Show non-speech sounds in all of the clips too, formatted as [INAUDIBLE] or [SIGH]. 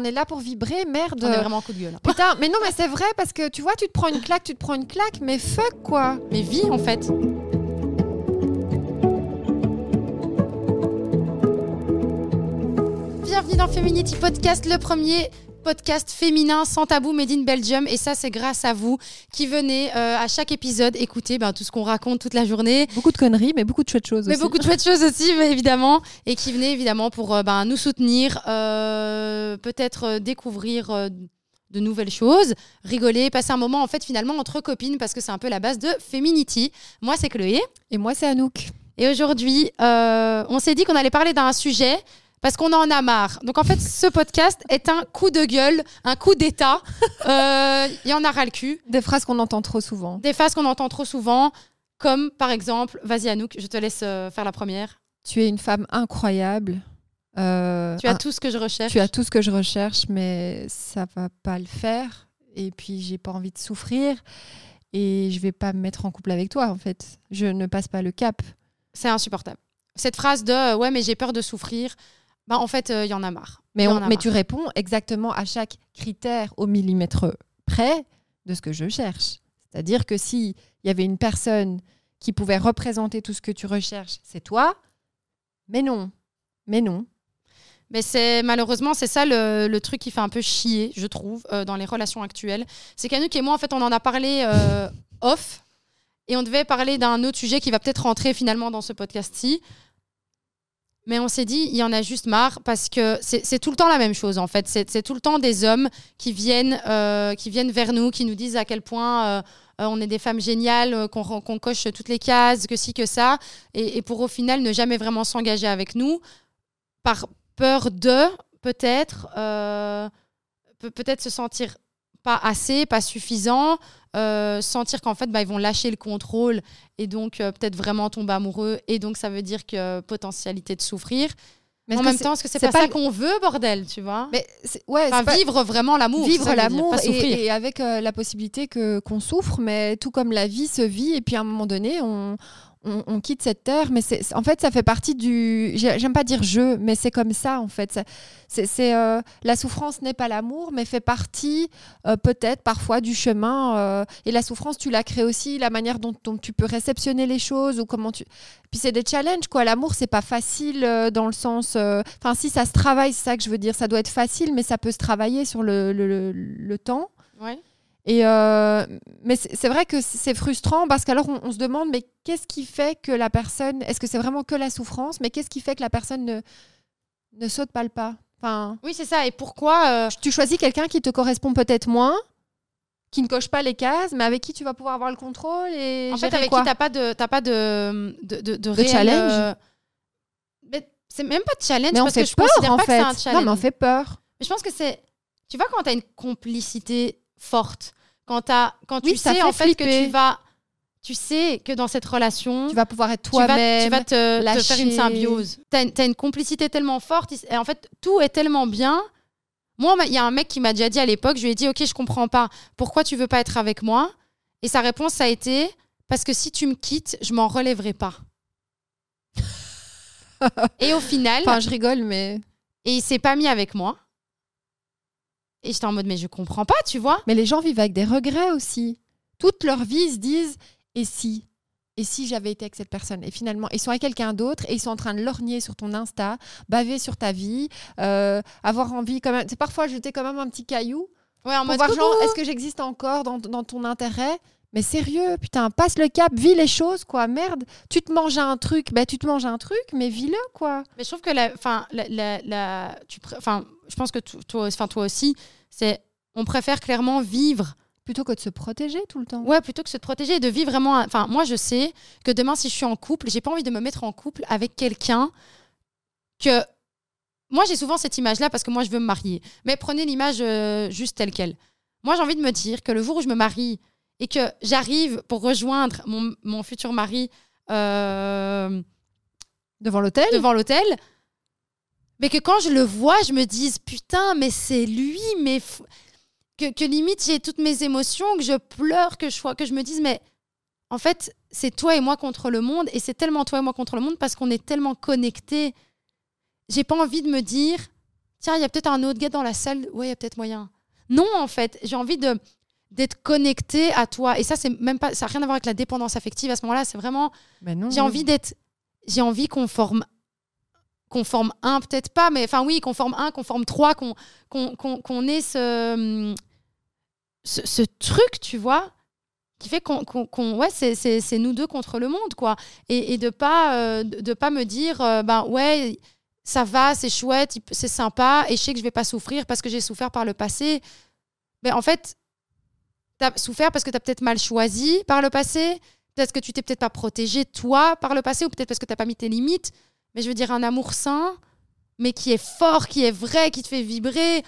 On est là pour vibrer, merde. On est vraiment en coup de gueule. Putain, mais non, mais c'est vrai parce que tu vois, tu te prends une claque, tu te prends une claque, mais fuck quoi. Mais vie en fait. Bienvenue dans Feminity Podcast, le premier podcast féminin sans tabou made in Belgium et ça c'est grâce à vous qui venez euh, à chaque épisode écouter ben, tout ce qu'on raconte toute la journée Beaucoup de conneries, mais beaucoup de chouettes choses mais aussi. beaucoup de chouettes choses aussi mais évidemment et qui venez évidemment pour euh, ben, nous soutenir euh, peut-être euh, découvrir de nouvelles choses, rigoler, passer un moment en fait finalement entre copines parce que c'est un peu la base de Feminity. Moi c'est Chloé Et moi, c'est Anouk. et aujourd'hui euh, on s'est dit qu'on allait parler d'un sujet parce qu'on en a marre. Donc en fait, ce podcast est un coup de gueule, un coup d'état. Euh, Il y en a ras le cul. Des phrases qu'on entend trop souvent. Des phases qu'on entend trop souvent, comme par exemple, vas-y Anouk, je te laisse euh, faire la première. Tu es une femme incroyable. Euh, Tu as un- tout ce que je recherche. tu as tout ce que je recherche, mais ça va pas le faire. Et puis, j'ai pas envie de souffrir. Et je vais pas me mettre en couple avec toi, en fait. Je ne passe pas le cap. C'est insupportable. Cette phrase de ouais mais j'ai peur de souffrir, bah en fait il y en a marre. Mais, on- marre. tu réponds exactement à chaque critère au millimètre près de ce que je cherche. C'est-à-dire que s'il y avait une personne qui pouvait représenter tout ce que tu recherches, c'est toi. Mais non. Mais non. Mais c'est malheureusement c'est ça le, le truc qui fait un peu chier, je trouve, euh, dans les relations actuelles. C'est qu'Anouk et moi en fait on en a parlé euh, off et on devait parler d'un autre sujet qui va peut-être rentrer finalement dans ce podcast-ci. Mais on s'est dit, il y en a juste marre parce que c'est tout le temps la même chose en fait. C'est tout le temps des hommes qui viennent, euh, qui viennent vers nous, qui nous disent à quel point euh, euh, on est des femmes géniales, qu'on coche toutes les cases, que ci, que ça. Et, pour au final ne jamais vraiment s'engager avec nous par peur de, peut-être, peut- peut-être se sentir pas assez, pas suffisant, euh, sentir qu'en fait, bah, ils vont lâcher le contrôle et donc euh, peut-être vraiment tomber amoureux. Et donc, ça veut dire que potentialité de souffrir. Mais en même temps, est-ce que c'est pas, pas ça qu'on veut, bordel, tu vois? Mais ouais, Enfin, c'est pas- vivre vraiment l'amour. vivre l'amour et, et avec euh, la possibilité que qu'on souffre, mais tout comme la vie se vit, et puis à un moment donné, on, on, quitte cette terre. Mais c'est, en fait, ça fait partie du. j'ai- J'aime pas dire jeu, mais c'est comme ça, en fait. C'est, c'est, euh, la souffrance n'est pas l'amour, mais fait partie euh, peut-être parfois du chemin. euh, et la souffrance, tu la crées aussi, la manière dont, tu peux réceptionner les choses ou comment tu. Puis c'est des challenges, quoi. L'amour, c'est pas facile dans le sens. Enfin, si ça se travaille, c'est ça que je veux dire. Ça doit être facile, mais ça peut se travailler sur le, le, le- le temps. Ouais. Et euh, mais c'est vrai que c'est frustrant parce qu'alors on, on se demande mais qu'est-ce qui fait que la personne est-ce que c'est vraiment que la souffrance mais qu'est-ce qui fait que la personne ne ne saute pas le pas? Enfin Oui, c'est ça. Et pourquoi euh, tu choisis quelqu'un qui te correspond peut-être moins qui ne coche pas les cases mais avec qui tu vas pouvoir avoir le contrôle et En fait, avec quoi? qui t'as pas de, t'as pas de, de, de, de réel, challenge euh, mais c'est même pas de challenge mais on fait que je peur considère en pas fait que c'est un challenge. non mais on fait peur Mais je pense que c'est. Tu vois, quand tu as une complicité forte, quand, quand Oui, tu sais en fait que tu vas. Tu sais que dans cette relation. tu vas pouvoir être tu vas, toi-même tu vas te, te lâcher. faire une symbiose. Tu as, une complicité tellement forte. Et en fait, tout est tellement bien. Moi, il y a un mec qui m'a déjà dit à l'époque, je lui ai dit, OK, je comprends pas. Pourquoi tu veux pas être avec moi? Et sa réponse, ça a été, parce que si tu me quittes, je m'en relèverai pas. [LAUGHS] et au final, enfin je rigole mais et il s'est pas mis avec moi. Et j'étais en mode, mais je comprends pas, tu vois. Mais les gens vivent avec des regrets aussi. Toute leur vie, ils se disent et si? Et si j'avais été avec cette personne? Et finalement, ils sont avec quelqu'un d'autre et ils sont en train de lorgner sur ton Insta, baver sur ta vie, euh, avoir envie quand même. C'est parfois jeter quand même un petit caillou Ouais, en pour mode, voir genre, coucou. est-ce que j'existe encore dans, dans ton intérêt? Mais sérieux, putain, passe le cap, vis les choses, quoi. Merde, tu te manges un truc, ben tu te manges un truc, mais vis-le, quoi. Mais je trouve que la, enfin, la, la, la- tu, enfin, je pense que toi, enfin, toi aussi, c'est, on préfère clairement vivre, Plutôt que de se protéger tout le temps. ouais, plutôt que se protéger et de vivre vraiment. Enfin, moi, je sais que demain, si je suis en couple, j'ai pas envie de me mettre en couple avec quelqu'un que. Moi, j'ai souvent cette image-là parce que moi, je veux me marier. Mais prenez l'image euh, juste telle quelle. Moi, j'ai envie de me dire que le jour où je me marie et que j'arrive pour rejoindre mon, mon futur mari euh, Devant l'hôtel? devant l'hôtel, mais que quand je le vois, je me dise putain, mais c'est lui, mais f- que, que limite j'ai toutes mes émotions, que je pleure, que je que je me dise mais en fait c'est toi et moi contre le monde et c'est tellement toi et moi contre le monde parce qu'on est tellement connectés. J'ai pas envie de me dire tiens, il y a peut-être un autre gars dans la salle, ouais, il y a peut-être moyen. Non, en fait, j'ai envie de d'être connecté à toi. Et ça, c'est même pas, ça n'a rien à voir avec la dépendance affective. À ce moment-là, c'est vraiment, Ben j'ai envie d'être, j'ai envie qu'on forme, qu'on forme un, peut-être pas, mais enfin oui, qu'on forme un, qu'on forme trois, qu'on qu'on qu'on- qu'on ait ce, ce, ce truc, tu vois, qui fait qu'on, qu'on- ouais, c'est, nous deux contre le monde, quoi. Et, et de pas, euh, de pas me dire, euh, ben ouais, ça va, c'est chouette, c'est sympa, et je sais que je vais pas souffrir parce que j'ai souffert par le passé. Mais en fait, tu as souffert parce que tu as peut-être mal choisi par le passé, peut-être que tu t'es peut-être pas protégé toi par le passé, ou peut-être parce que tu pas mis tes limites? Mais je veux dire, un amour sain, mais qui est fort, qui est vrai, qui te fait vibrer,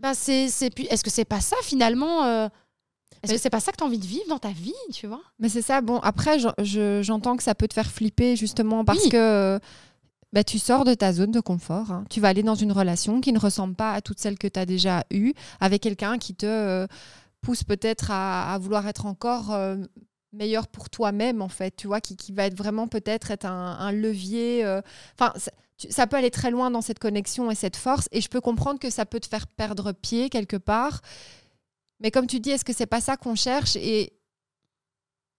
ben c'est, c'est, est-ce que c'est pas ça finalement euh, Est-ce que c'est pas ça que tu as envie de vivre dans ta vie, tu vois? Mais c'est ça. Bon, après, je- je- j'entends que ça peut te faire flipper justement parce Oui. que bah, tu sors de ta zone de confort. hein. Tu vas aller dans une relation qui ne ressemble pas à toutes celles que tu as déjà eues, avec quelqu'un qui te euh, pousse peut-être à, vouloir être encore euh, meilleur pour toi-même, en fait. Tu vois, qui, qui va être vraiment peut-être être un, levier. euh, Enfin, ça peut aller très loin dans cette connexion et cette force. Et je peux comprendre que ça peut te faire perdre pied quelque part. Mais comme tu dis, est-ce que c'est pas ça qu'on cherche? Et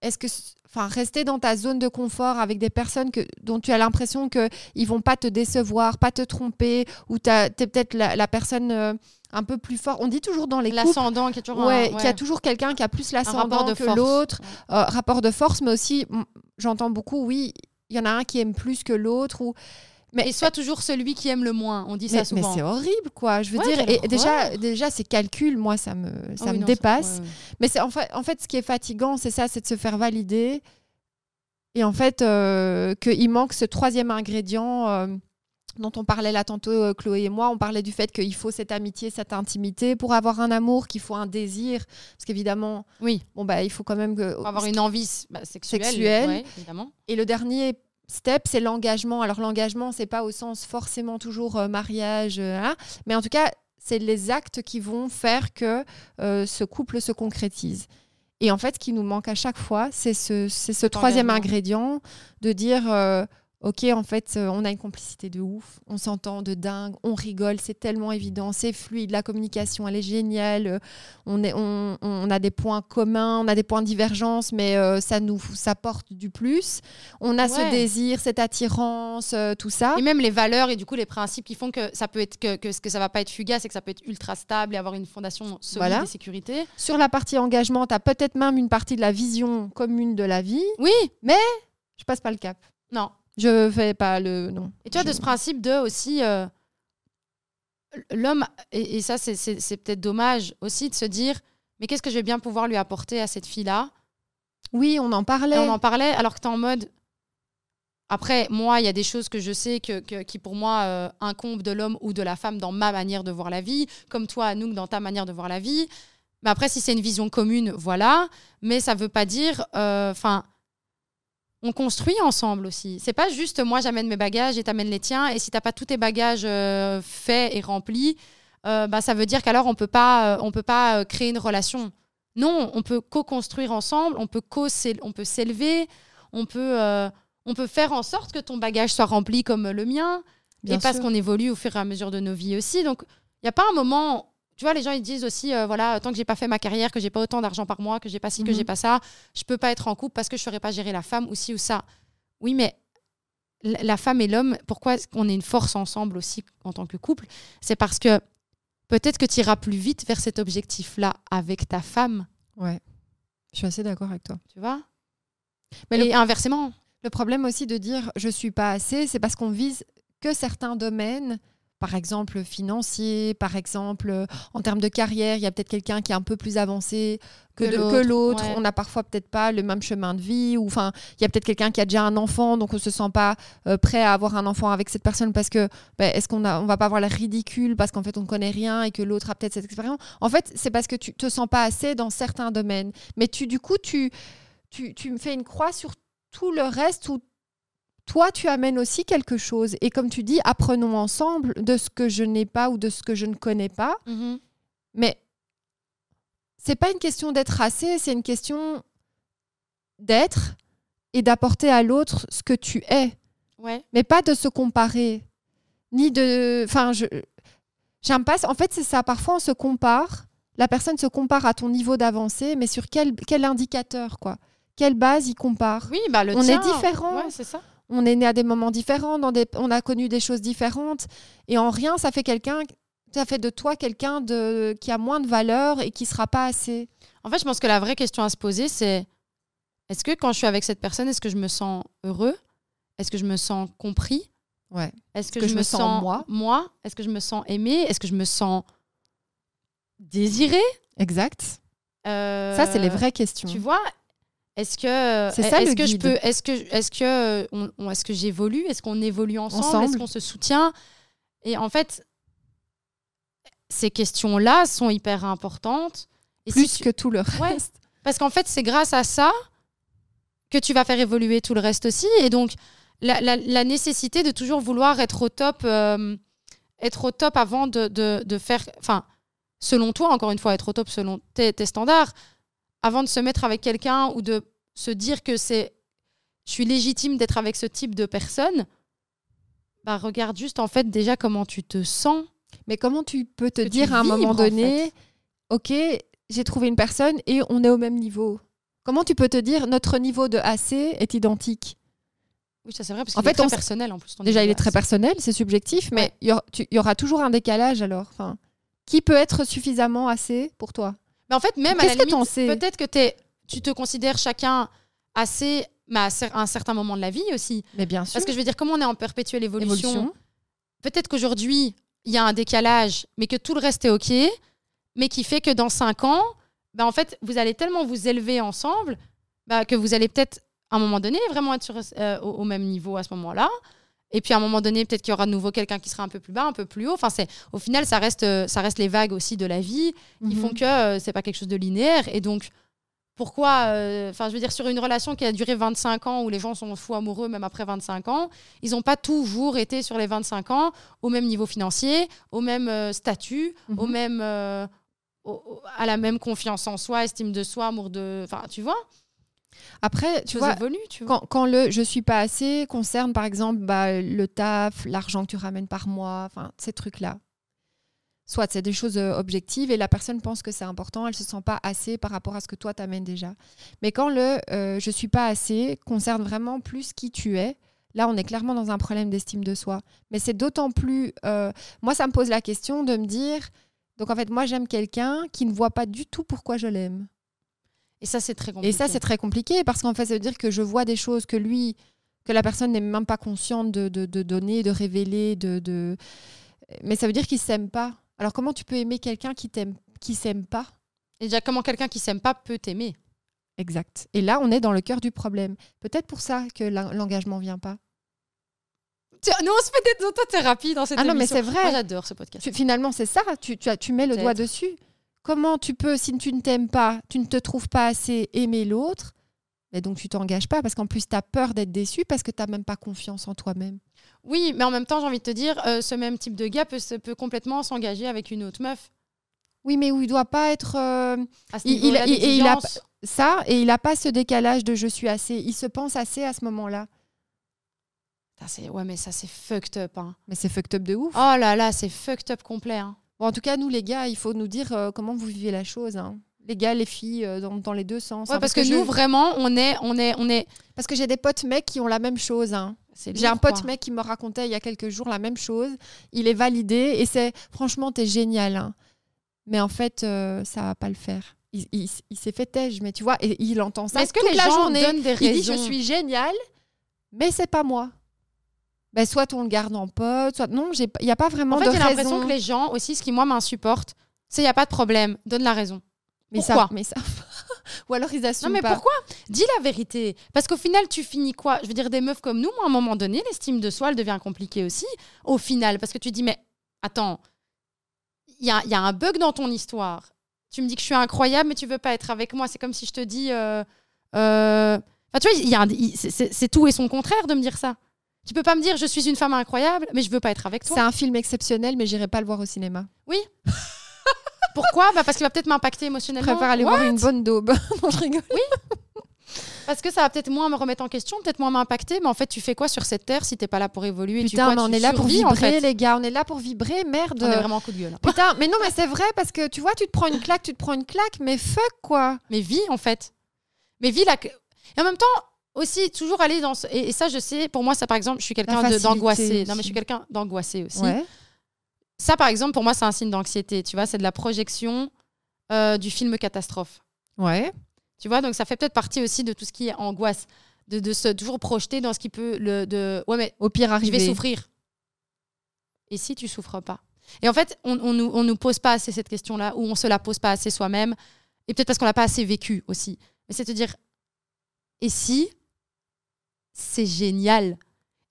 est-ce que, enfin, rester dans ta zone de confort avec des personnes que, dont tu as l'impression que ils vont pas te décevoir, pas te tromper, ou tu es peut-être la, la personne euh, un peu plus forte? On dit toujours dans les L'ascendant qui est toujours ouais, ouais. qu'il y a toujours quelqu'un qui a plus l'ascendant que l'autre, euh, rapport de force, mais aussi, j'entends beaucoup, oui, il y en a un qui aime plus que l'autre, ou mais soit toujours celui qui aime le moins, on dit mais, ça mais souvent. c'est horrible, quoi. Je veux Ouais, dire, et déjà, déjà, ces calculs, moi, ça me, Ah ça oui, me non, dépasse. ouais. Mais c'est en fait, en fait, ce qui est fatigant, c'est ça, c'est de se faire valider. Et en fait, euh, qu'il manque ce troisième ingrédient euh, dont on parlait là tantôt, euh, Chloé et moi. On parlait du fait qu'il faut cette amitié, cette intimité pour avoir un amour, qu'il faut un désir. Parce qu'évidemment, Oui, bon, bah, il faut quand même que. pour avoir une envie bah, sexuelle. Sexuelle. ouais, évidemment. Et le dernier step, c'est l'engagement. Alors, l'engagement, c'est pas au sens forcément toujours euh, mariage, euh, hein, mais en tout cas, c'est les actes qui vont faire que euh, ce couple se concrétise. Et en fait, ce qui nous manque à chaque fois, c'est ce, troisième ingrédient de dire Ok, en fait, euh, on a une complicité de ouf, on s'entend de dingue, on rigole, c'est tellement évident, c'est fluide, la communication, elle est géniale, euh, on, est, on, on a des points communs, on a des points de divergence, mais euh, ça nous ça porte du plus. On a ce désir, cette attirance, euh, tout ça. Et même les valeurs et du coup les principes qui font que ça peut être que, que, que ça va pas être fugace et que ça peut être ultra stable et avoir une fondation solide Voilà. et sécurité. Sur la partie engagement, tu as peut-être même une partie de la vision commune de la vie. Oui, Je passe pas le cap. non. Je fais pas le. Non. Et tu vois, Je- de ce principe de aussi. euh, L'homme, et, et ça c'est- peut-être dommage aussi de se dire, mais qu'est-ce que je vais bien pouvoir lui apporter à cette fille-là? Oui, on en parlait. Et on en parlait alors que tu es en mode. Après, moi, il y a des choses que je sais que, que- qui, pour moi, euh, incombent de l'homme ou de la femme dans ma manière de voir la vie, comme toi, Anouk, dans ta manière de voir la vie. Mais après, si c'est une vision commune, voilà. Mais ça veut pas dire. Enfin. On construit ensemble aussi. C'est pas juste moi, j'amène mes bagages et t'amènes les tiens. Et si t'as pas tous tes bagages euh, faits et remplis, euh, bah, ça veut dire qu'alors on peut pas, euh, on peut pas créer une relation. Non, on peut co-construire ensemble, on peut co on peut s'élever, on peut, on peut faire en sorte que ton bagage soit rempli comme le mien. Bien et parce qu'on évolue au fur et à mesure de nos vies aussi. Donc, il n'y a pas un moment. Tu vois, les gens ils disent aussi, euh, voilà, tant que j'ai pas fait ma carrière, que j'ai pas autant d'argent par mois, que j'ai pas ci, que Mhm. j'ai pas ça, je peux pas être en couple parce que je saurais pas gérer la femme ou ci ou ça. Oui, mais la femme et l'homme, pourquoi est-ce qu'on est une force ensemble aussi en tant que couple? C'est parce que peut-être que tu iras plus vite vers cet objectif-là avec ta femme, Ouais. Je suis assez d'accord avec toi. tu vois? Mais Et inversement. Le problème aussi de dire je suis pas assez, c'est parce qu'on vise que certains domaines, par exemple financier, par exemple en termes de carrière, il y a peut-être quelqu'un qui est un peu plus avancé que, l'autre, ouais. On n'a parfois peut-être pas le même chemin de vie, ou enfin il y a peut-être quelqu'un qui a déjà un enfant, donc on se sent pas euh, prêt à avoir un enfant avec cette personne parce que ben, est-ce qu'on a, on va pas avoir l'air ridicule parce qu'en fait on ne connaît rien et que l'autre a peut-être cette expérience? En fait, c'est parce que tu te sens pas assez dans certains domaines, mais tu du coup tu tu, tu me fais une croix sur tout le reste où toi, tu amènes aussi quelque chose. Et comme tu dis, apprenons ensemble de ce que je n'ai pas ou de ce que je ne connais pas. Mhm. Mais c'est pas une question d'être assez, c'est une question d'être et d'apporter à l'autre ce que tu es, Ouais. mais pas de se comparer, ni de. Enfin, je. J'aime pas. En fait, c'est ça. Parfois, on se compare. La personne se compare à ton niveau d'avancée, mais sur quel, quel indicateur, quoi? Quelle base il compare? Oui, bah le On tien. est différents. Ouais, c'est ça. On est né à des moments différents, dans des, on a connu des choses différentes, et en rien, ça fait quelqu'un, ça fait de toi quelqu'un de qui a moins de valeur et qui sera pas assez. En fait, je pense que la vraie question à se poser, c'est est-ce que quand je suis avec cette personne, est-ce que je me sens heureux? Est-ce que je me sens compris? Ouais. Est-ce que, que je, me sens, moi? Est-ce que je me sens aimé Est-ce que je me sens désiré Exact. Euh, Ça, c'est les vraies questions. Tu vois Est-ce que ça, est-ce que je peux Est-ce que est-ce que on- on- est-ce que j'évolue? Est-ce qu'on évolue ensemble, Ensemble. Est-ce qu'on se soutient? Et en fait, ces questions-là sont hyper importantes. Et si Plus tu- que tout le Ouais. reste. Parce qu'en fait, c'est grâce à ça que tu vas faire évoluer tout le reste aussi. Et donc, la, la- la nécessité de toujours vouloir être au top, euh, être au top avant de, de- de faire. Enfin, selon toi, encore une fois, être au top selon tes, tes standards, avant de se mettre avec quelqu'un ou de se dire que c'est. Je suis légitime d'être avec ce type de personne. Bah, regarde juste en fait déjà comment tu te sens. Mais comment tu peux te dire à un moment en donné, ok, j'ai trouvé une personne et on est au même niveau Comment tu peux te dire notre niveau de AC est identique? Oui, ça c'est vrai parce qu'il est très on personnel en plus. Déjà, il est très personnel, c'est subjectif, mais Ouais. il y aura- tu- il y, aura toujours un décalage alors. Enfin, qui peut être suffisamment assez pour toi? Mais en fait, même à la limite, peut-être que t'es- tu te considères chacun assez mais à un certain moment de la vie aussi. Mais bien sûr. Parce que je veux dire, comme on est en perpétuelle évolution, évolution. peut-être qu'aujourd'hui, il y a un décalage, mais que tout le reste est OK, mais qui fait que dans cinq ans, bah, en fait, vous allez tellement vous élever ensemble bah, que vous allez peut-être, à un moment donné, vraiment être sur, euh, au, au même niveau à ce moment-là. Et puis à un moment donné, peut-être qu'il y aura de nouveau quelqu'un qui sera un peu plus bas, un peu plus haut. Enfin, c'est au final, ça reste, euh, ça reste les vagues aussi de la vie qui Mhm. font que euh, c'est pas quelque chose de linéaire. Et donc, pourquoi, euh, enfin, je veux dire, sur une relation qui a duré 25 ans, où les gens sont fous amoureux même après 25 ans, ils n'ont pas toujours été sur les 25 ans au même niveau financier, au même euh, statut, au Mhm. même, au- à la même confiance en soi, estime de soi, amour de, enfin, tu vois, Après, tu vois, évolues, tu vois. quand, quand le je suis pas assez concerne par exemple bah, le taf, l'argent que tu ramènes par mois, enfin ces trucs-là. Soit c'est des choses euh, objectives et la personne pense que c'est important, elle se sent pas assez par rapport à ce que toi t'amènes déjà. Mais quand le euh, je suis pas assez concerne vraiment plus qui tu es, là on est clairement dans un problème d'estime de soi. Mais c'est d'autant plus, euh, moi ça me pose la question de me dire, donc en fait moi j'aime quelqu'un qui ne voit pas du tout pourquoi je l'aime. Et ça, c'est très compliqué. Et ça, c'est très compliqué parce qu'en fait, ça veut dire que je vois des choses que lui, que la personne n'est même pas consciente de, de, de donner, de révéler, de, de... mais ça veut dire qu'il s'aime pas. Alors comment tu peux aimer quelqu'un qui t'aime, qui s'aime pas? Et déjà, comment quelqu'un qui s'aime pas peut t'aimer? Exact. Et là, on est dans le cœur du problème. Peut-être pour ça que l'en- l'engagement vient pas. Nous, on se fait des autothérapies dans cette Ah non, mais c'est vrai. Moi, j'adore ce podcast. Tu- finalement, c'est ça. Tu, tu, as- tu mets le doigt dessus. Comment tu peux, si tu ne t'aimes pas, tu ne te trouves pas assez aimer l'autre, et donc tu t'engages pas parce qu'en plus, tu as peur d'être déçu parce que tu n'as même pas confiance en toi-même. Oui, mais en même temps, j'ai envie de te dire, euh, ce même type de gars peut, peut complètement s'engager avec une autre meuf. Oui, mais où il doit pas être euh, À ce Il- et il a ça et il n'a pas ce décalage de je suis assez. Il se pense assez à ce moment-là. Ouais, mais ça, c'est fucked up. hein. Mais c'est fucked up de ouf. Oh là là, c'est fucked up complet. hein. Bon, en tout cas, nous, les gars, il faut nous dire euh, comment vous vivez la chose. hein. Les gars, les filles, euh, dans, dans les deux sens. Ouais, hein, parce, que, nous, vraiment, on est, on est, on est. Parce que j'ai des potes mecs qui ont la même chose. hein. J'ai un pote quoi. mec qui me racontait il y a quelques jours la même chose. Il est validé et c'est franchement, t'es génial. hein. Mais en fait, euh, ça va pas le faire. Il, il- il s'est fait têche, mais tu vois, et il entend ça est-ce que toute les la gens journée. donnent des Il dit je raisons suis génial, mais c'est pas moi. Ben, soit on le garde en pote, soit non, il n'y a pas vraiment En fait, de j'ai l'impression que les gens aussi, ce qui moi m'insupporte, c'est il y a pas de problème, donne la raison. mais pourquoi? ça, mais ça... [LAUGHS] Ou alors ils assument Non mais pas. pourquoi? Dis la vérité. Parce qu'au final, tu finis quoi? Je veux dire, des meufs comme nous, moi, à un moment donné, l'estime de soi, elle devient compliquée aussi. Au final, parce que tu dis, mais attends, il y a, y a un bug dans ton histoire. Tu me dis que je suis incroyable, mais tu veux pas être avec moi. C'est comme si je te dis... euh, euh, Enfin, tu vois, y a un- c'est tout et son contraire de me dire ça. Tu peux pas me dire, je suis une femme incroyable, mais je veux pas être avec toi. C'est un film exceptionnel, mais j'irai pas le voir au cinéma. [LAUGHS] Pourquoi? Bah Parce qu'il va peut-être m'impacter Je émotionnellement. préfère aller What? voir une bonne daube. [LAUGHS] non, je rigole. Parce que ça va peut-être moins me remettre en question, peut-être moins m'impacter, mais en fait, tu fais quoi sur cette terre si t'es pas là pour évoluer? Tu Putain, quoi, mais on tu est là pour en vibrer, fait? les gars. On est là pour vibrer, merde. On est vraiment en coup de gueule. Putain, mais non, mais c'est vrai parce que tu vois, tu te prends une claque, tu te prends une claque, mais fuck quoi. Mais vis, en fait. Mais vis la. Et en même temps, aussi, toujours aller dans. ce- Et, et ça, je sais, pour moi, ça, par exemple, je suis quelqu'un d'angoissé. Non, mais je suis quelqu'un d'angoissé aussi. Ouais. Ça, par exemple, pour moi, c'est un signe d'anxiété. Tu vois, c'est de la projection euh, du film catastrophe. Ouais. Tu vois, donc ça fait peut-être partie aussi de tout ce qui est angoisse. De, de se toujours projeter dans ce qui peut. Le, de... Ouais, mais Au pire je arrivé. vais souffrir. Et si tu souffres pas? Et en fait, on, on nous, on nous pose pas assez cette question-là, ou on se la pose pas assez soi-même, et peut-être parce qu'on l'a pas assez vécu aussi. Mais c'est te dire, et si c'est génial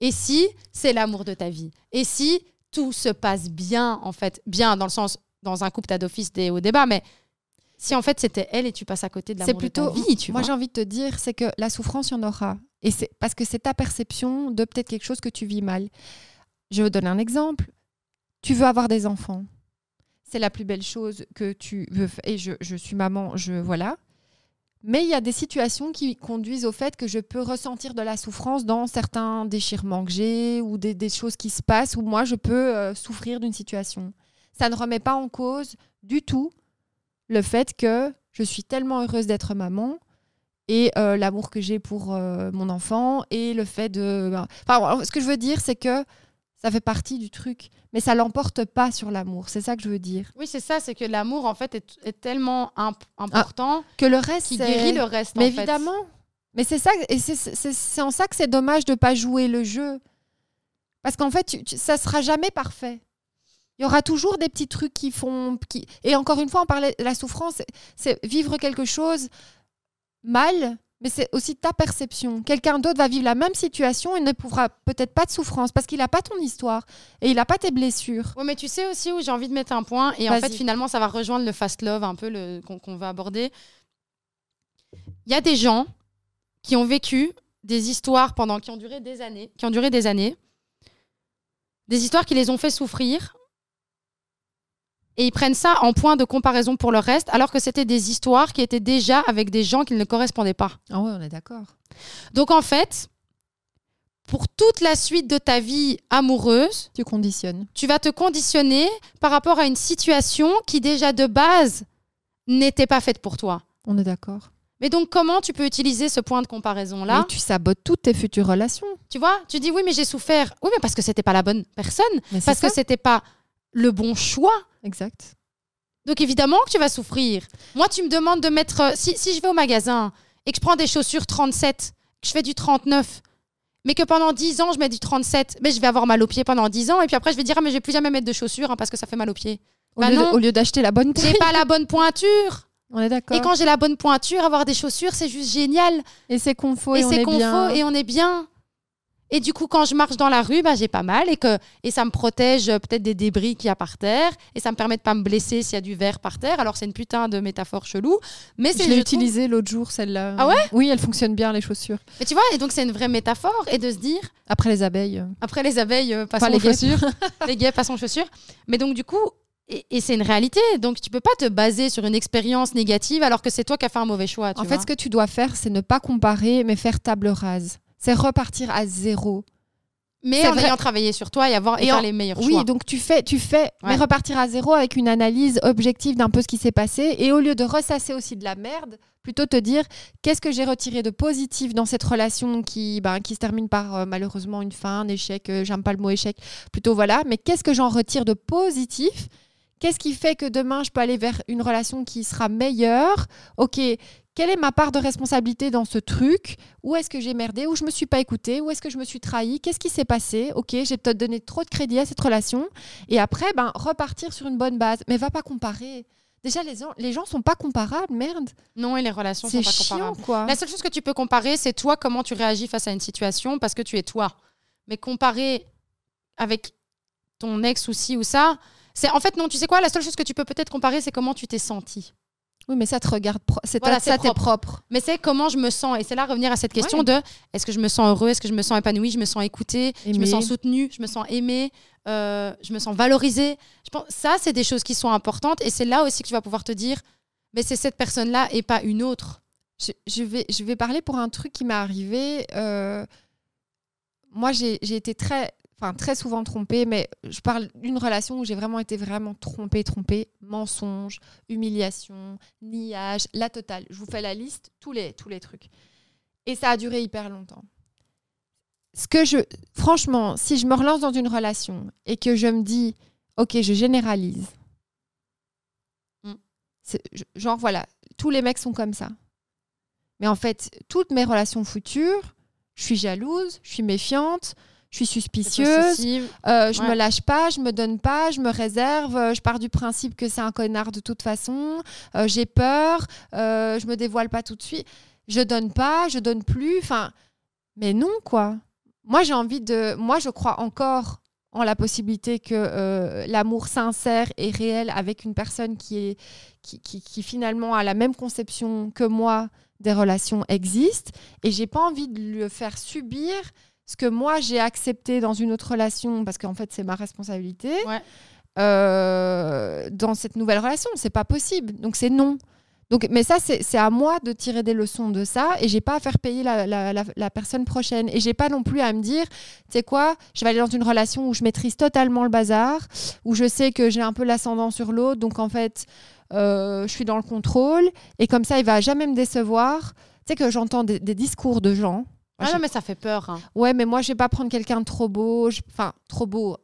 Et si c'est l'amour de ta vie? Et si tout se passe bien, en fait, bien dans le sens, dans un couple, t'as d'office des hauts débats, mais si en fait c'était elle et tu passes à côté de C'est l'amour de plutôt. ta vie, tu moi, j'ai envie de te dire, c'est que la souffrance, il y en aura. Et c'est parce que c'est ta perception de peut-être quelque chose que tu vis mal. Je vais donner un exemple. Tu veux avoir des enfants. C'est la plus belle chose que tu veux. Et je, je suis maman, je voilà. Mais il y a des situations qui conduisent au fait que je peux ressentir de la souffrance dans certains déchirements que j'ai ou des, choses qui se passent où moi je peux euh, souffrir d'une situation. Ça ne remet pas en cause du tout le fait que je suis tellement heureuse d'être maman et euh, l'amour que j'ai pour euh, mon enfant et le fait de... ben, Enfin, ce que je veux dire, c'est que ça fait partie du truc, mais ça l'emporte pas sur l'amour. C'est ça que je veux dire. Oui, c'est ça, c'est que l'amour, en fait, est, est tellement imp- important Que le reste, qui guérit le reste. Mais en fait. évidemment. Mais c'est ça, et c'est- en ça que c'est dommage de pas jouer le jeu. Parce qu'en fait, tu, tu- ça sera jamais parfait. Il y aura toujours des petits trucs qui font. Qui... Et encore une fois, on parlait de la souffrance, c'est vivre quelque chose mal, mais c'est aussi ta perception. Quelqu'un d'autre va vivre la même situation et ne pourra peut-être pas de souffrance parce qu'il n'a pas ton histoire et il n'a pas tes blessures. Ouais, mais tu sais aussi où j'ai envie de mettre un point, et en fait, finalement, ça va rejoindre le fast love un peu le- qu'on qu'on va aborder. Il y a des gens qui ont vécu des histoires pendant qui ont duré des années, qui ont duré des années, des histoires qui les ont fait souffrir, et ils prennent ça en point de comparaison pour le reste, alors que c'était des histoires qui étaient déjà avec des gens qui ne correspondaient pas. Ah ouais, on est d'accord. Donc en fait, pour toute la suite de ta vie amoureuse, Tu conditionnes. tu vas te conditionner par rapport à une situation qui déjà de base n'était pas faite pour toi. On est d'accord. Mais donc comment tu peux utiliser ce point de comparaison là Et tu sabotes toutes tes futures relations. Tu vois, tu dis oui mais j'ai souffert. Oui mais parce que c'était pas la bonne personne, Mais parce que c'était pas le bon choix. Exact. Donc évidemment que tu vas souffrir. Moi tu me demandes de mettre euh, si, si je vais au magasin et que je prends des chaussures 37, que je fais du 39 mais que pendant 10 ans je mets du 37, mais je vais avoir mal aux pieds pendant 10 ans et puis après je vais dire ah, mais je vais plus jamais mettre de chaussures hein, parce que ça fait mal aux pieds. Au Bah lieu d'acheter la bonne J'ai taille. pas la bonne pointure. On est d'accord. Et quand j'ai la bonne pointure, avoir des chaussures, c'est juste génial. Et c'est confort et c'est est confort bien. et on est bien. Et du coup, quand je marche dans la rue, bah, j'ai pas mal et, que, et ça me protège euh, peut-être des débris qu'il y a par terre et ça me permet de pas me blesser s'il y a du verre par terre. Alors c'est une putain de métaphore chelou, mais c'est Je l'ai utilisée l'autre jour, celle-là. Ah ouais? Oui, elle fonctionne bien, les chaussures. Mais tu vois, et donc c'est une vraie métaphore et de se dire Après les abeilles. euh, après les abeilles, euh, passons Pas les aux chaussures, les guêpes [LAUGHS] passons aux chaussures. Mais donc du coup. Et, et c'est une réalité, donc tu peux pas te baser sur une expérience négative alors que c'est toi qui as fait un mauvais choix. Tu En fait, ce que tu dois faire, c'est ne pas comparer, mais faire table rase. C'est repartir à zéro. mais en vrai. ayant travaillé sur toi et avoir et en- les meilleurs Oui, choix. donc tu fais, tu fais, mais repartir à zéro avec une analyse objective d'un peu ce qui s'est passé. Et au lieu de ressasser aussi de la merde, plutôt te dire qu'est-ce que j'ai retiré de positif dans cette relation qui, ben, qui se termine par euh, malheureusement une fin, un échec. euh, J'aime pas le mot échec. Plutôt voilà. Mais qu'est-ce que j'en retire de positif Qu'est-ce qui fait que demain je peux aller vers une relation qui sera meilleure? Ok, quelle est ma part de responsabilité dans ce truc? Où est-ce que j'ai merdé? Où je me suis pas écoutée? Où est-ce que je me suis trahi Qu'est-ce qui s'est passé? Ok, j'ai peut-être donné trop de crédit à cette relation. Et après, ben, repartir sur une bonne base. Mais va pas comparer. Déjà, les gens, les gens sont pas comparables, merde. Non, et les relations sont C'est pas chiant, comparables. quoi. La seule chose que tu peux comparer, c'est toi, comment tu réagis face à une situation parce que tu es toi. Mais comparer avec ton ex ou ci ou ça, c'est en fait non, tu sais quoi, la seule chose que tu peux peut-être comparer, c'est comment tu t'es senti. Oui, mais ça te regarde. C'est Voilà, ta- ça, c'est t'es propre. Mais c'est comment je me sens. Et c'est là revenir à cette question Ouais. de est-ce que je me sens heureux, est-ce que je me sens épanoui, je me sens écouté, je me sens soutenu, je me sens aimé, euh, je me sens valorisé. Je pense ça, c'est des choses qui sont importantes. Et c'est là aussi que tu vas pouvoir te dire, mais c'est cette personne-là et pas une autre. je, je vais, je vais parler pour un truc qui m'est arrivé. euh, moi, j'ai j'ai été très, très souvent trompée, mais je parle d'une relation où j'ai vraiment été vraiment trompée, trompée. Mensonge, humiliation, niage, la totale. Je vous fais la liste, tous les, tous les trucs. Et ça a duré hyper longtemps. Ce que je, franchement, si je me relance dans une relation et que je me dis, ok, je généralise. Mm. Je- Genre, voilà, tous les mecs sont comme ça. Mais en fait, toutes mes relations futures, je suis jalouse, je suis méfiante, je suis suspicieuse, euh, je Ouais. me lâche pas, je me donne pas, je me réserve, euh, je pars du principe que c'est un connard de toute façon, euh, j'ai peur, euh, je me dévoile pas tout de suite, je donne pas, je donne plus, enfin, mais non quoi. Moi j'ai envie de, moi je crois encore en la possibilité que euh, l'amour sincère et réel avec une personne qui est qui, qui, qui finalement a la même conception que moi des relations existe et j'ai pas envie de lui faire subir ce que moi j'ai accepté dans une autre relation parce qu'en fait c'est ma responsabilité Ouais. euh, dans cette nouvelle relation. C'est pas possible. Donc c'est non. Donc mais ça c'est à moi de tirer des leçons de ça et j'ai pas à faire payer la, la- la- la personne prochaine. Et j'ai pas non plus à me dire tu sais quoi je vais aller dans une relation où je maîtrise totalement le bazar où je sais que j'ai un peu l'ascendant sur l'autre. Donc en fait euh, je suis dans le contrôle. Et comme ça il va jamais me décevoir. Tu sais que j'entends des, des discours de gens Ah non, mais ça fait peur. hein. Ouais, mais moi, je vais pas prendre quelqu'un de trop beau. je- Enfin, trop beau.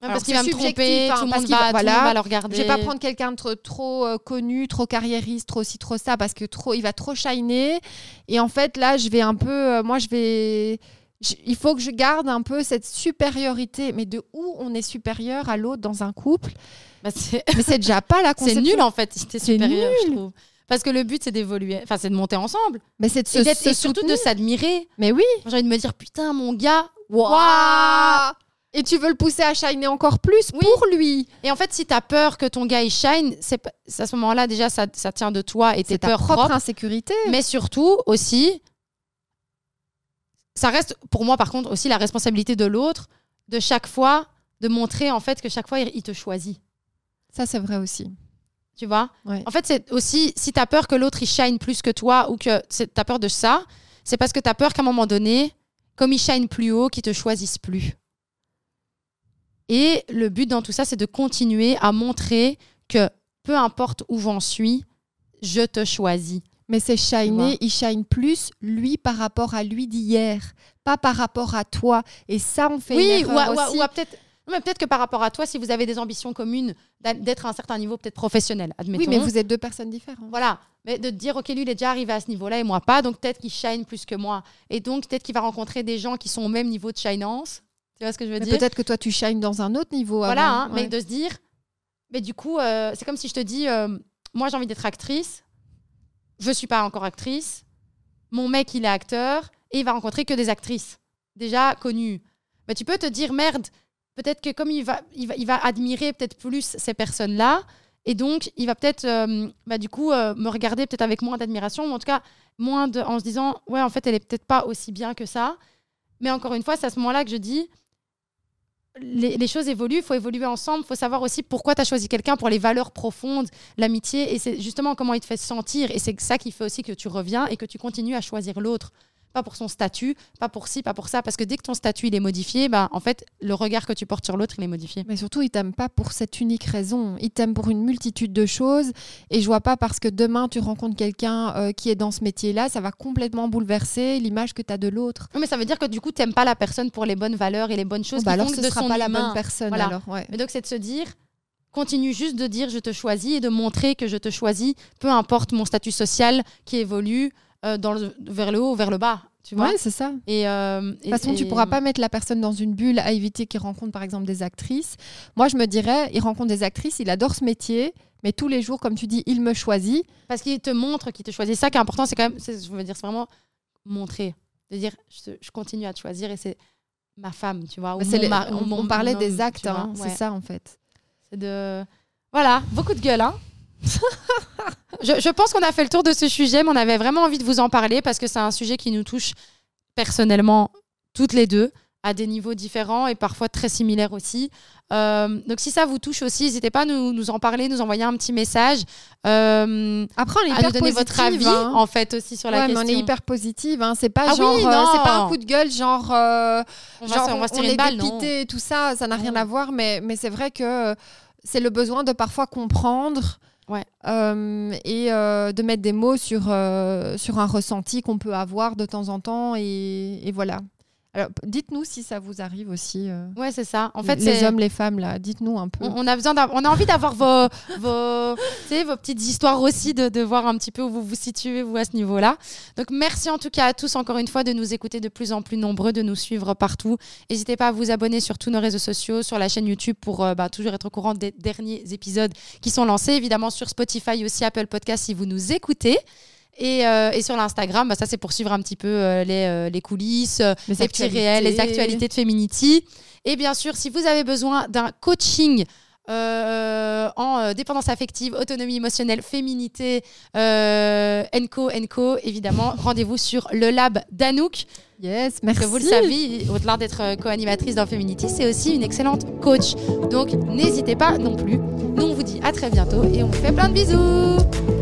Parce qu'il va c'est me tromper, hein, tout parce monde va- tout le monde va le regarder. Je vais pas prendre quelqu'un de trop, trop, euh, connu, trop carriériste, trop ci, trop ça, parce que trop, il va trop shiner. Et en fait, là, je vais un peu. euh, moi, je vais. je- il faut que je garde un peu cette supériorité. Mais de où on est supérieur à l'autre dans un couple? Bah, c'est Mais c'est déjà pas la [LAUGHS] c'est conception. nul en fait si t'es C'est supérieur, je nul. trouve. Parce que le but c'est d'évoluer, enfin c'est de monter ensemble Mais c'est de se, et, se et surtout de s'admirer. Mais oui. J'ai envie de me dire putain mon gars, Waouh waouh Et tu veux le pousser à shiner encore plus Oui. pour lui. Et en fait, si t'as peur que ton gars il shine, c'est à ce moment-là déjà ça, ça tient de toi et tes ta peurs propre propres. insécurité. Mais surtout aussi, ça reste pour moi par contre aussi la responsabilité de l'autre de chaque fois de montrer en fait que chaque fois il te choisit. Ça, c'est vrai aussi. Tu vois? Ouais. En fait, c'est aussi si t'as peur que l'autre il shine plus que toi ou que c'est- t'as peur de ça, c'est parce que t'as peur qu'à un moment donné, comme il shine plus haut, qu'il te choisisse plus. Et le but dans tout ça, c'est de continuer à montrer que peu importe où j'en suis, je te choisis. Mais c'est shiner, il shine plus lui par rapport à lui d'hier, pas par rapport à toi. Et ça, on fait oui, une ou, erreur ou à- ou à peut-être. Mais peut-être que par rapport à toi, si vous avez des ambitions communes, d'être à un certain niveau peut-être professionnel, admettons. Oui, mais vous êtes deux personnes différentes. Voilà. Mais de te dire, OK, lui, il est déjà arrivé à ce niveau-là et moi pas, donc peut-être qu'il shine plus que moi. Et donc, peut-être qu'il va rencontrer des gens qui sont au même niveau de shinance. Tu vois ce que je veux Mais dire? peut-être que toi, tu shines dans un autre niveau. Voilà, hein, mais de se dire, mais du coup, euh, c'est comme si je te dis, euh, moi, j'ai envie d'être actrice, je suis pas encore actrice, mon mec, il est acteur, et il va rencontrer que des actrices déjà connues. Mais tu peux te dire, merde, peut-être que comme il va, il va, il va admirer peut-être plus ces personnes-là, et donc il va peut-être, euh, bah, du coup, euh, me regarder peut-être avec moins d'admiration, ou en tout cas, moins de, en se disant, ouais, en fait, elle est peut-être pas aussi bien que ça. Mais encore une fois, c'est à ce moment-là que je dis, les, les choses évoluent, il faut évoluer ensemble, il faut savoir aussi pourquoi tu as choisi quelqu'un pour les valeurs profondes, l'amitié, et c'est justement comment il te fait sentir, et c'est ça qui fait aussi que tu reviens et que tu continues à choisir l'autre. Pas pour son statut, pas pour ci, pas pour ça, parce que dès que ton statut il est modifié, bah, en fait, le regard que tu portes sur l'autre, il est modifié. Mais surtout, il t'aime pas pour cette unique raison. Il t'aime pour une multitude de choses. Et je vois pas parce que demain, tu rencontres quelqu'un euh, qui est dans ce métier-là, ça va complètement bouleverser l'image que tu as de l'autre. Non, mais ça veut dire que du coup, tu pas la personne pour les bonnes valeurs et les bonnes choses Oh, bah qui alors, ce de sera pas la bonne personne. Voilà. Alors, ouais. Mais donc, c'est de se dire, continue juste de dire je te choisis et de montrer que je te choisis, peu importe mon statut social qui évolue euh, dans le- vers le haut ou vers le bas. Tu vois Ouais, c'est ça. et, euh, De toute façon, tu pourras pas mettre la personne dans une bulle à éviter qu'il rencontre par exemple des actrices. Moi, je me dirais, il rencontre des actrices, il adore ce métier, mais tous les jours, comme tu dis, il me choisit. Parce qu'il te montre qu'il te choisit. Ça qui est important, c'est quand même, je veux dire, c'est vraiment montrer. De dire, je, continue à te choisir et c'est ma femme, tu vois. ou mon les- on, ou mon- on parlait mon des actes, hein, Ouais. c'est ça en fait. C'est de. Voilà, beaucoup de gueule, hein. [LAUGHS] je, je pense qu'on a fait le tour de ce sujet, mais on avait vraiment envie de vous en parler parce que c'est un sujet qui nous touche personnellement toutes les deux, à des niveaux différents et parfois très similaires aussi. Euh, donc si ça vous touche aussi, n'hésitez pas à nous, nous, en parler, nous envoyer un petit message. Euh, Après, on est hyper nous donner votre avis hein. en fait aussi sur la question. On est hyper positive, hein. c'est pas ah genre, euh, c'est pas un coup de gueule genre, on, genre, on, va on est balle, dépité, tout ça, ça n'a rien à voir, mais, mais c'est vrai que c'est le besoin de parfois comprendre. Ouais. et de mettre des mots sur, sur un ressenti qu'on peut avoir de temps en temps. Et, et voilà. Alors, dites-nous si ça vous arrive aussi. Euh, ouais, c'est ça. En fait, les hommes, les femmes, là, dites-nous un peu. On, a besoin, on a envie d'avoir vos, vos, vos petites histoires aussi, de, de, voir un petit peu où vous vous situez vous à ce niveau-là. Donc, merci en tout cas à tous encore une fois de nous écouter de plus en plus nombreux, de nous suivre partout. N'hésitez pas à vous abonner sur tous nos réseaux sociaux, sur la chaîne YouTube pour euh, bah, toujours être au courant des derniers épisodes qui sont lancés. Évidemment sur Spotify aussi Apple Podcast si vous nous écoutez. Euh, et, sur l'Instagram, bah, ça c'est pour suivre un petit peu euh, les, euh, les, coulisses, les, petits réels, les actualités de Feminity. Et bien sûr, si vous avez besoin d'un coaching en dépendance affective, autonomie émotionnelle, féminité, Enco, Enco, évidemment, [LAUGHS] rendez-vous sur le lab d'Anouk. Yes, merci. Que vous le savez, au-delà d'être co-animatrice dans Feminity, c'est aussi une excellente coach. Donc n'hésitez pas non plus. Nous, on vous dit à très bientôt et on vous fait plein de bisous.